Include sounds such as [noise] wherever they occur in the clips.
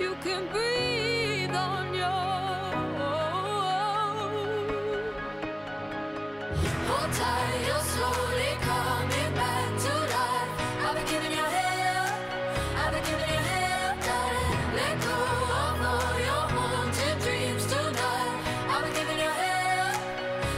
you can breathe on your own. Hold tight, you're slowly coming back to life. I've been giving you hell, I've been giving you hell, darling. Let go of all your haunted dreams tonight. I've been giving you hell,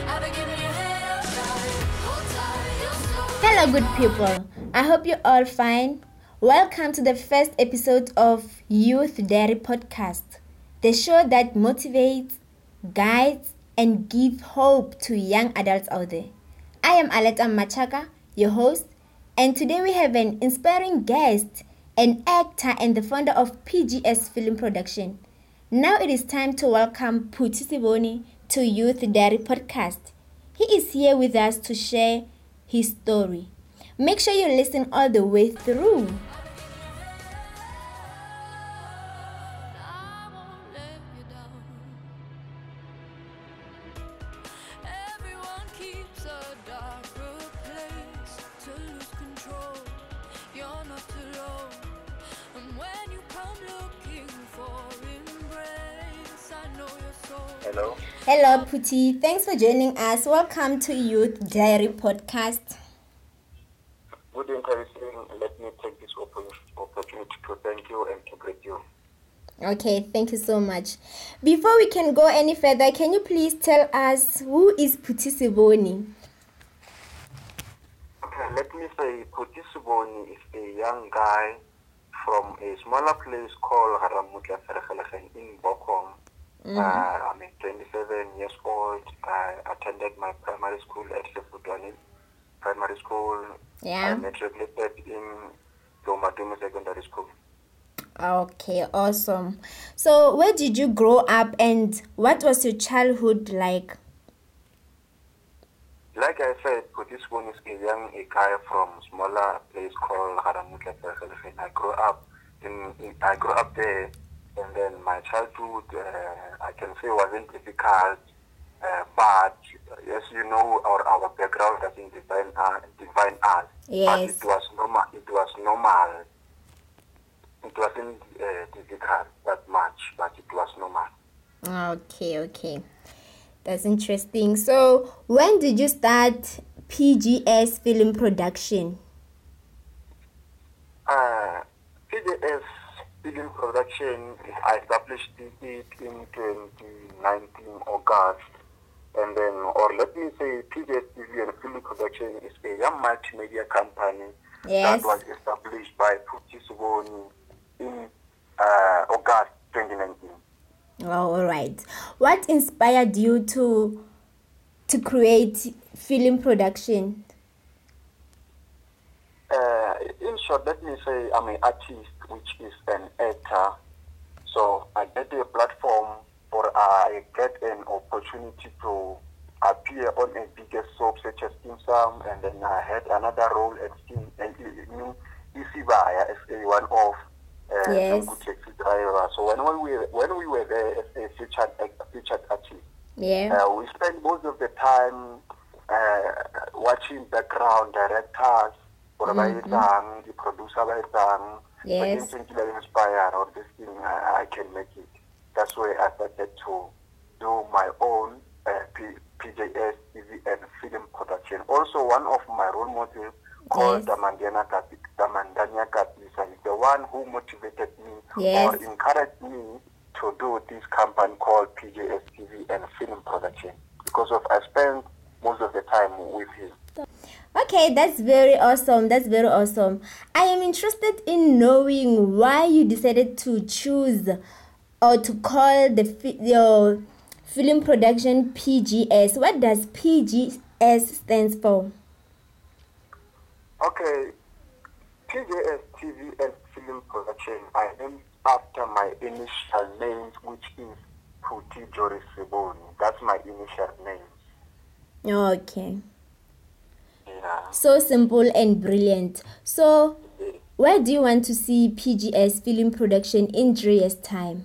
I've been giving you hell, darling. Hold tight, you're slowly. Hello, good people. I hope you're all fine. Welcome to the first episode of Youth Diary Podcast, the show that motivates, guides, and gives hope to young adults out there. I am Aleta Machaka, your host, and today we have an inspiring guest, an actor and the founder of PJS Film Production. Now it is time to welcome Phuti Seboni to Youth Diary Podcast. He is here with us to share his story. Make sure you listen all the way through. You're not alone. And when you come looking for embrace, I know your soul. Hello. Hello, Phuti. Thanks for joining us. Welcome to Youth Diary Podcast. Good interesting. Let me take this opportunity to thank you and to greet you. Okay, thank you so much. Before we can go any further, can you please tell us who is Phuti Seboni? Let me say Phuti Seboni is a young guy from a smaller place called Haramutla Vergelegen in Bochum. Uh, I'm a 27 years old. I attended my primary school at Sefutwani Primary School. Yeah. I matriculated in Lomadumu Secondary School. Okay, awesome. So, where did you grow up and what was your childhood like? Like I said, Putisbon is a young a guy from smaller place called Haramutla. I grew up in, in I grew up there, and then my childhood uh, I can say wasn't difficult, uh, but as you know, our our background doesn't define uh, define us. But Yes. it was normal. It was normal. It wasn't uh, difficult that much, but it was normal. Okay, okay. That's interesting. So, when did you start PJS film production? Uh, PJS film production, I established it in 2019 August. And then, or let me say, PJS TV and film production is a young multimedia company Yes. that was established by Phuti Seboni in uh, August 2019. Oh, all right. What inspired you to to create film production? Uh, in short, let me say I'm an artist, which is an actor. So I get a platform or I get an opportunity to appear on a bigger soap such as Skeem Saam, and then I had another role at Isibaya as a one of uh, Yes. Zungu taxi driver. So when we were when we were there as a featured featured artist, Yeah. uh, we spend most of the time uh, watching background directors, or mm the producer ba etsang, Yes. but I inspire or this thing I, I can make it. That's why I started to do my own uh, P, PJS TV and film Also, one of my role models called Yes. Damandana Kapi, Kapisa is the one who motivated me Yes. or encouraged me to do this company called PJS TV and film production because of I spent most of the time with him. Okay, that's very awesome. That's very awesome. I am interested in knowing why you decided to choose or to call the your film production PJS. What does PJS stands for? Okay, PJS TV and film production. I named after my initial name, which is Phuti Joris Seboni. That's my initial name. Okay. Yeah. So simple and brilliant. So, where do you want to see PJS film production in three years' time?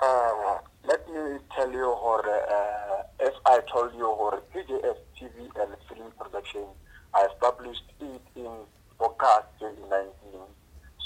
Uh, let me tell you, I told you, or PJS TV and film production, I established it in August 2019.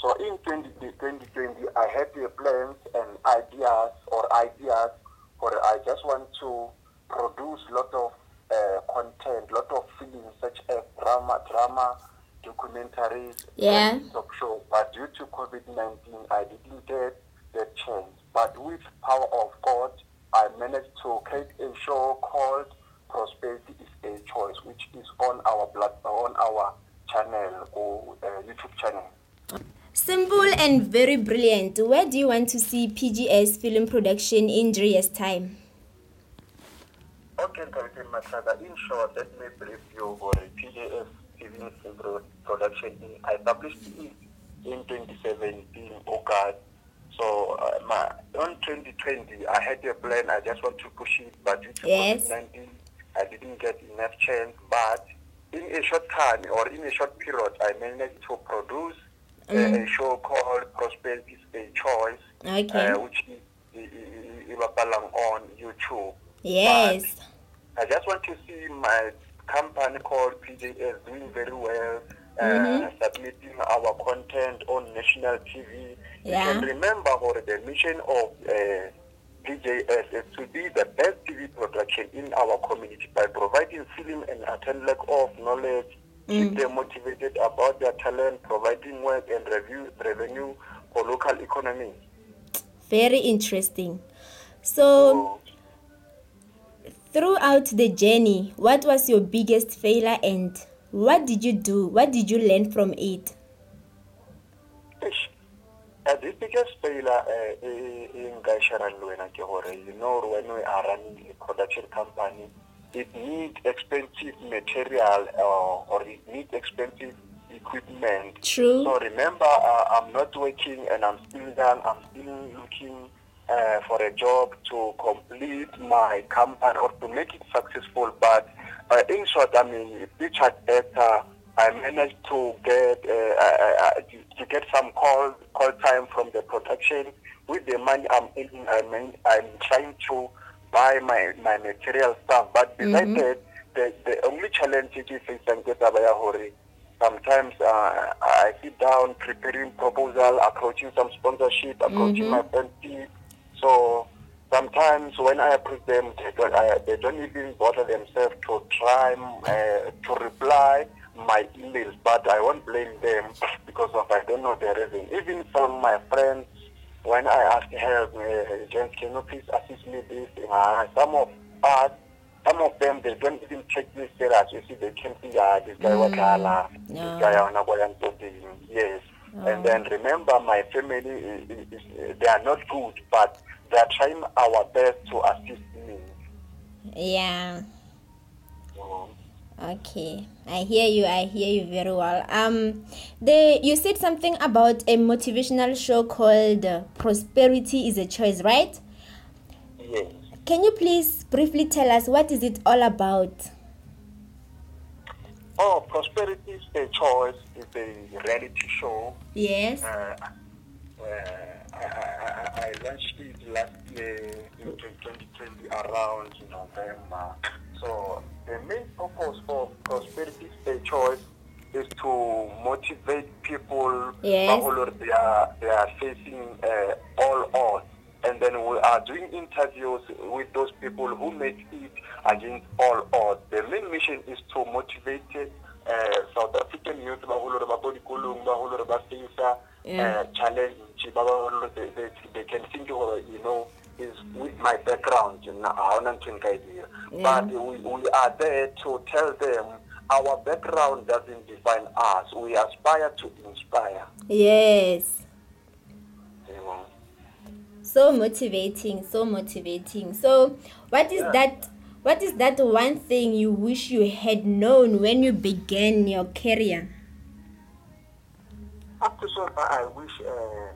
So in 20, 2020, I had the plans and ideas or ideas for I just want to produce lot of uh, content, lot of films such as drama, drama, documentaries, Yeah. and talk show. But due to COVID-19, I didn't get the chance. But with power of God, I managed to create a show called Prosperity is a Choice, which is on our blood, on our channel or uh, YouTube channel. Simple and very brilliant. Where do you want to see PJS film production in three years' time? Okay, Captain Matraga, in short, let me brief you for the PJF film production. I published it in 2017, August. So, uh, my, on 2020, I had a plan. I just want to push it, but due to Yes. COVID-19, I didn't get enough chance. But in a short time or in a short period, I managed to produce uh, a show called Prosperity is a Choice, Okay. uh, which is on YouTube. Yes. I just want to see my company called PJS doing very well, uh, Mhm. submitting our content on national TV. Yeah. You can remember or the mission of uh, PJS is to be the best TV production in our community by providing film and attend of knowledge, keep them motivated about their talent, providing work and review, revenue for local economy. Very interesting. So, So, throughout the journey, what was your biggest failure and what did you do? What did you learn from it? Eish, uh, the biggest failure uh, in Gaisharan Luena you know, when we are running a production company, it needs expensive material uh, or it needs expensive equipment. True. So remember, uh, I'm not working and I'm still young. I'm still looking uh, for a job to complete my company or to make it successful. But uh, in short, I mean, Richard Actor, I managed to get uh, uh, uh, to get some call call time from the production. With the money I'm earning, I mean, I'm trying to buy my, my material stuff. But besides that, the, the only challenge it is in Hori. Sometimes uh, I sit down preparing proposal, approaching some sponsorship, approaching my friends. So sometimes when I approach them, they don't, I, they don't even bother themselves to try uh, to reply my emails. But I won't blame them [laughs] because of I don't know the reason. Even from my friends, when I ask help, uh, James, can you please assist me this? Uh, some of us, some of them, they don't even take me serious. You see, they can't see, ah, this guy mm. wakala, No. this guy something. Yes. And then remember, my family, is, is, is, they are not good, but they are trying our best to assist me. Yeah. So, Okay, I hear you. I hear you very well. Um, the you said something about a motivational show called uh, "Prosperity is a Choice," right? yes. Can you please briefly tell us what is it all about? Oh, Prosperity is a Choice is a reality show. Yes. Uh, uh, I, I, I, I launched it last year in 2020 around November. So the main purpose for Prosperity a Choice is to motivate people Yes. who they are, they are facing uh, all odds. And then we are doing interviews with those people who make it against all odds. The main mission is to motivate uh, South African youth baholo re ba ko dikolong, baholo re ba face Yeah. uh, challenge they, they, they can think of you know is with my background you know ha hona ntho nka dira. Yeah. but we, we are there to tell them our background doesn't define us we aspire to inspire Yes. So motivating. So motivating. So, what is Yeah. that? What is that one thing you wish you had known when you began your career? Up to so far, I wish uh,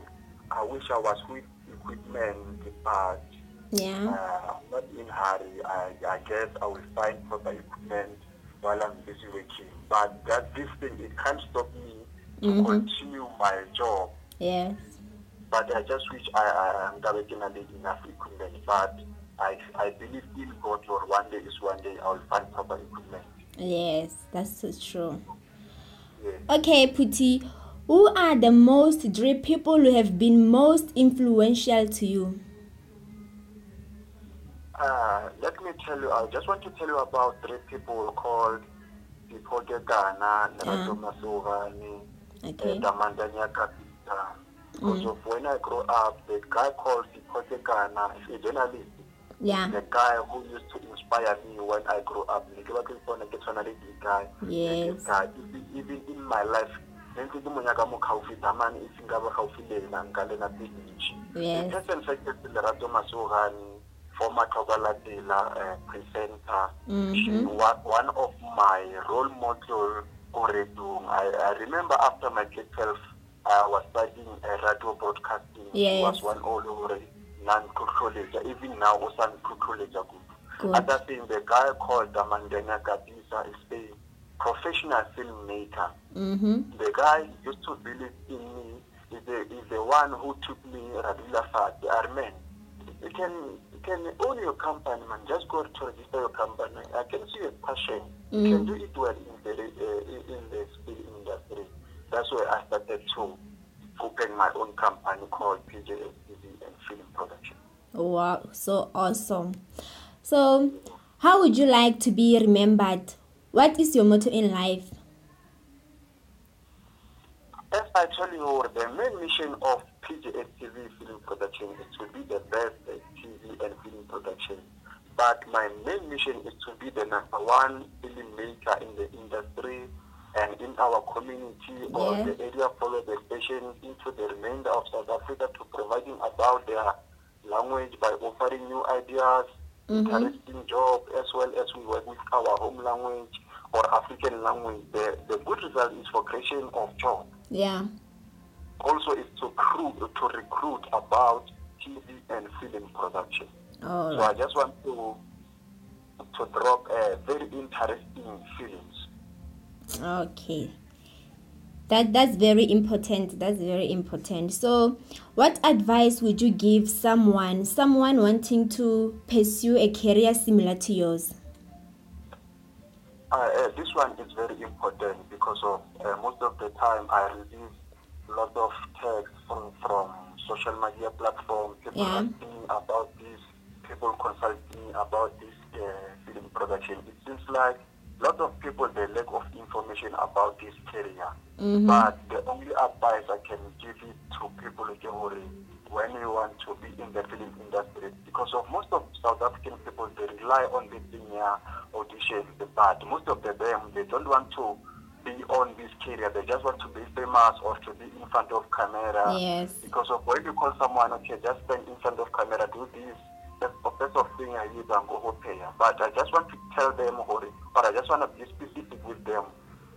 I wish I was with equipment, but Yeah. uh, I'm not in hurry. I, I guess I will find proper equipment while I'm busy working. But that this thing it can't stop me to Mhm. continue my job. Yes. But I just wish I I am getting enough equipment. But I I believe in God. Or one day is one day I will find proper equipment. Yes. That's so true. Yes. Okay, Phuti. Who are the most three people who have been most influential to you? Uh, let me tell you, I just want to tell you about three people called Sipoke Gana, Nerato Masugani, Okay. and Amanda Nyakapita. Because of when I grew up, the guy called Sipoke Gana, a journalist, Yeah. the guy who used to inspire me when I grew up. Ne ke batla go ipona ke tshwana le this guy. Yes. Even- even in my life, ne ntse ke mo nyaka mo gaufi tamane e seng ka bo gaufi le ena nka lena tse ntšhi. Yes. The person as Lerato Masogani, former uh, presenter, she Mhm. was one of my role model Koredung. I, I remember after my K-12, I was studying uh, radio broadcasting. She Yes. was one all over non-college. Even now, also non-college. Good. Other thing, the guy called Amandena Gadisa is a professional filmmaker Mm-hmm. the guy used to believe in me is the is the one who took me Radila Fat, the Armen. You can can own your company, man. Just go to register your company. I can see your passion. You can Mm. do it well in the uh, in the film industry. That's why I started to open my own company called PJS TV and Film Production. Wow, so awesome. So, how would you like to be remembered? What is your motto in life? As I tell you, the main mission of PJS TV film production is to be the best TV and film production. But my main mission is to be the number one filmmaker in the industry and in our community or the area follow the station into the remainder of South Africa to providing about their language by offering new ideas, Mhm. interesting job as well as we work with our home language or African language. The, the good result is for creation of job Yeah. Also is to recruit, to recruit about TV and film production. All So I just want to to drop uh, very interesting films. Okay. That that's very important. That's very important. So, what advice would you give someone, someone wanting to pursue a career similar to yours? Uh, uh, this one is very important because of uh, most of the time I receive a lot of text from from social media platforms. People Yeah. asking about this. People consulting about this uh, film production. It seems like a lot of people they lack of information about this career. Mhm. But the only advice I can give it to people okay, Hore, when you want to be in the film industry, because of most of South African people, they rely on the senior audition, but most of the them, they don't want to be on this career. They just want to be famous or to be in front of camera. Yes. Because of when you call someone, okay, just stand in front of camera, do this. That's the first of thing I use and go pay. But I just want to tell them, Hore, or I just want to be specific with them.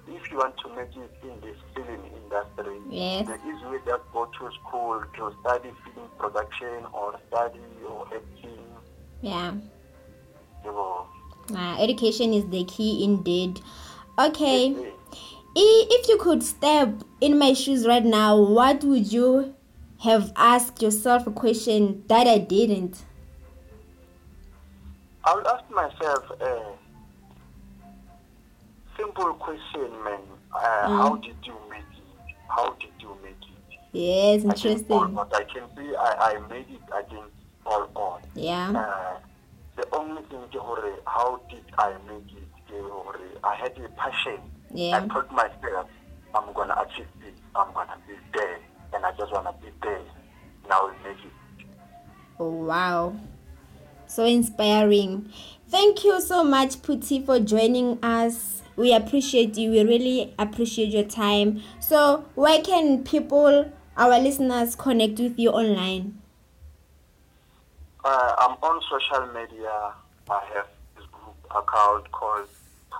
If you want to make it in this film industry, Yes. the easy way just go to school to study film production or study or acting. Yeah. You know, Uh, education is the key indeed. Okay. I- If you could step in my shoes right now, what would you have asked yourself a question that I didn't? I will ask myself a simple question, man. Uh, Mm. How did you make it? How did you make it? Yes, interesting. odds. I can see I, I made it against all odds. Yeah. Uh, the only thing, how did I make it? I had a passion. Yeah. I told myself, I'm going to achieve this. I'm going to be there. And I just want to be there. Now we make it. Oh, wow. So inspiring. Thank you so much, Phuti, for joining us. We appreciate you. We really appreciate your time. So, where can people, our listeners, connect with you online? Uh, I'm on social media. I have this group account called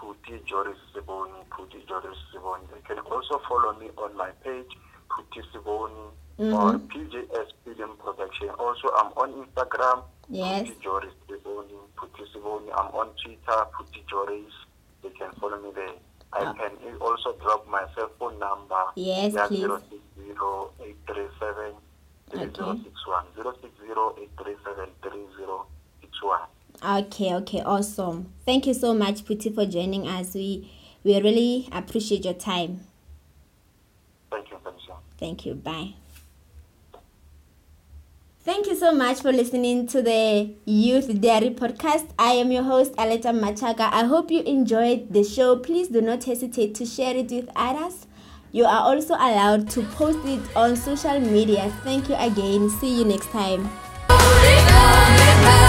Phuti Joris Seboni. Phuti Joris Seboni. You can also follow me on my page, Phuti Seboni, or Mhm. PJS Film Production. Also, I'm on Instagram, Yes. Phuti Joris Seboni, Phuti Seboni. I'm on Twitter, Phuti Joris. You can follow me there. I Ah. can also drop my cell phone number. Yes, please. 060-837 3061. 060-837-3061. Okay, okay, awesome. Thank you so much, Phuti, for joining us. We we really appreciate your time. Thank you, Felicia. Thank you. Bye. Thank you so much for listening to the Youth Diary podcast. I am your host, Aleta Machaga. I hope you enjoyed the show. Please do not hesitate to share it with others. You are also allowed to post it on social media. Thank you again. See you next time. Slowly coming back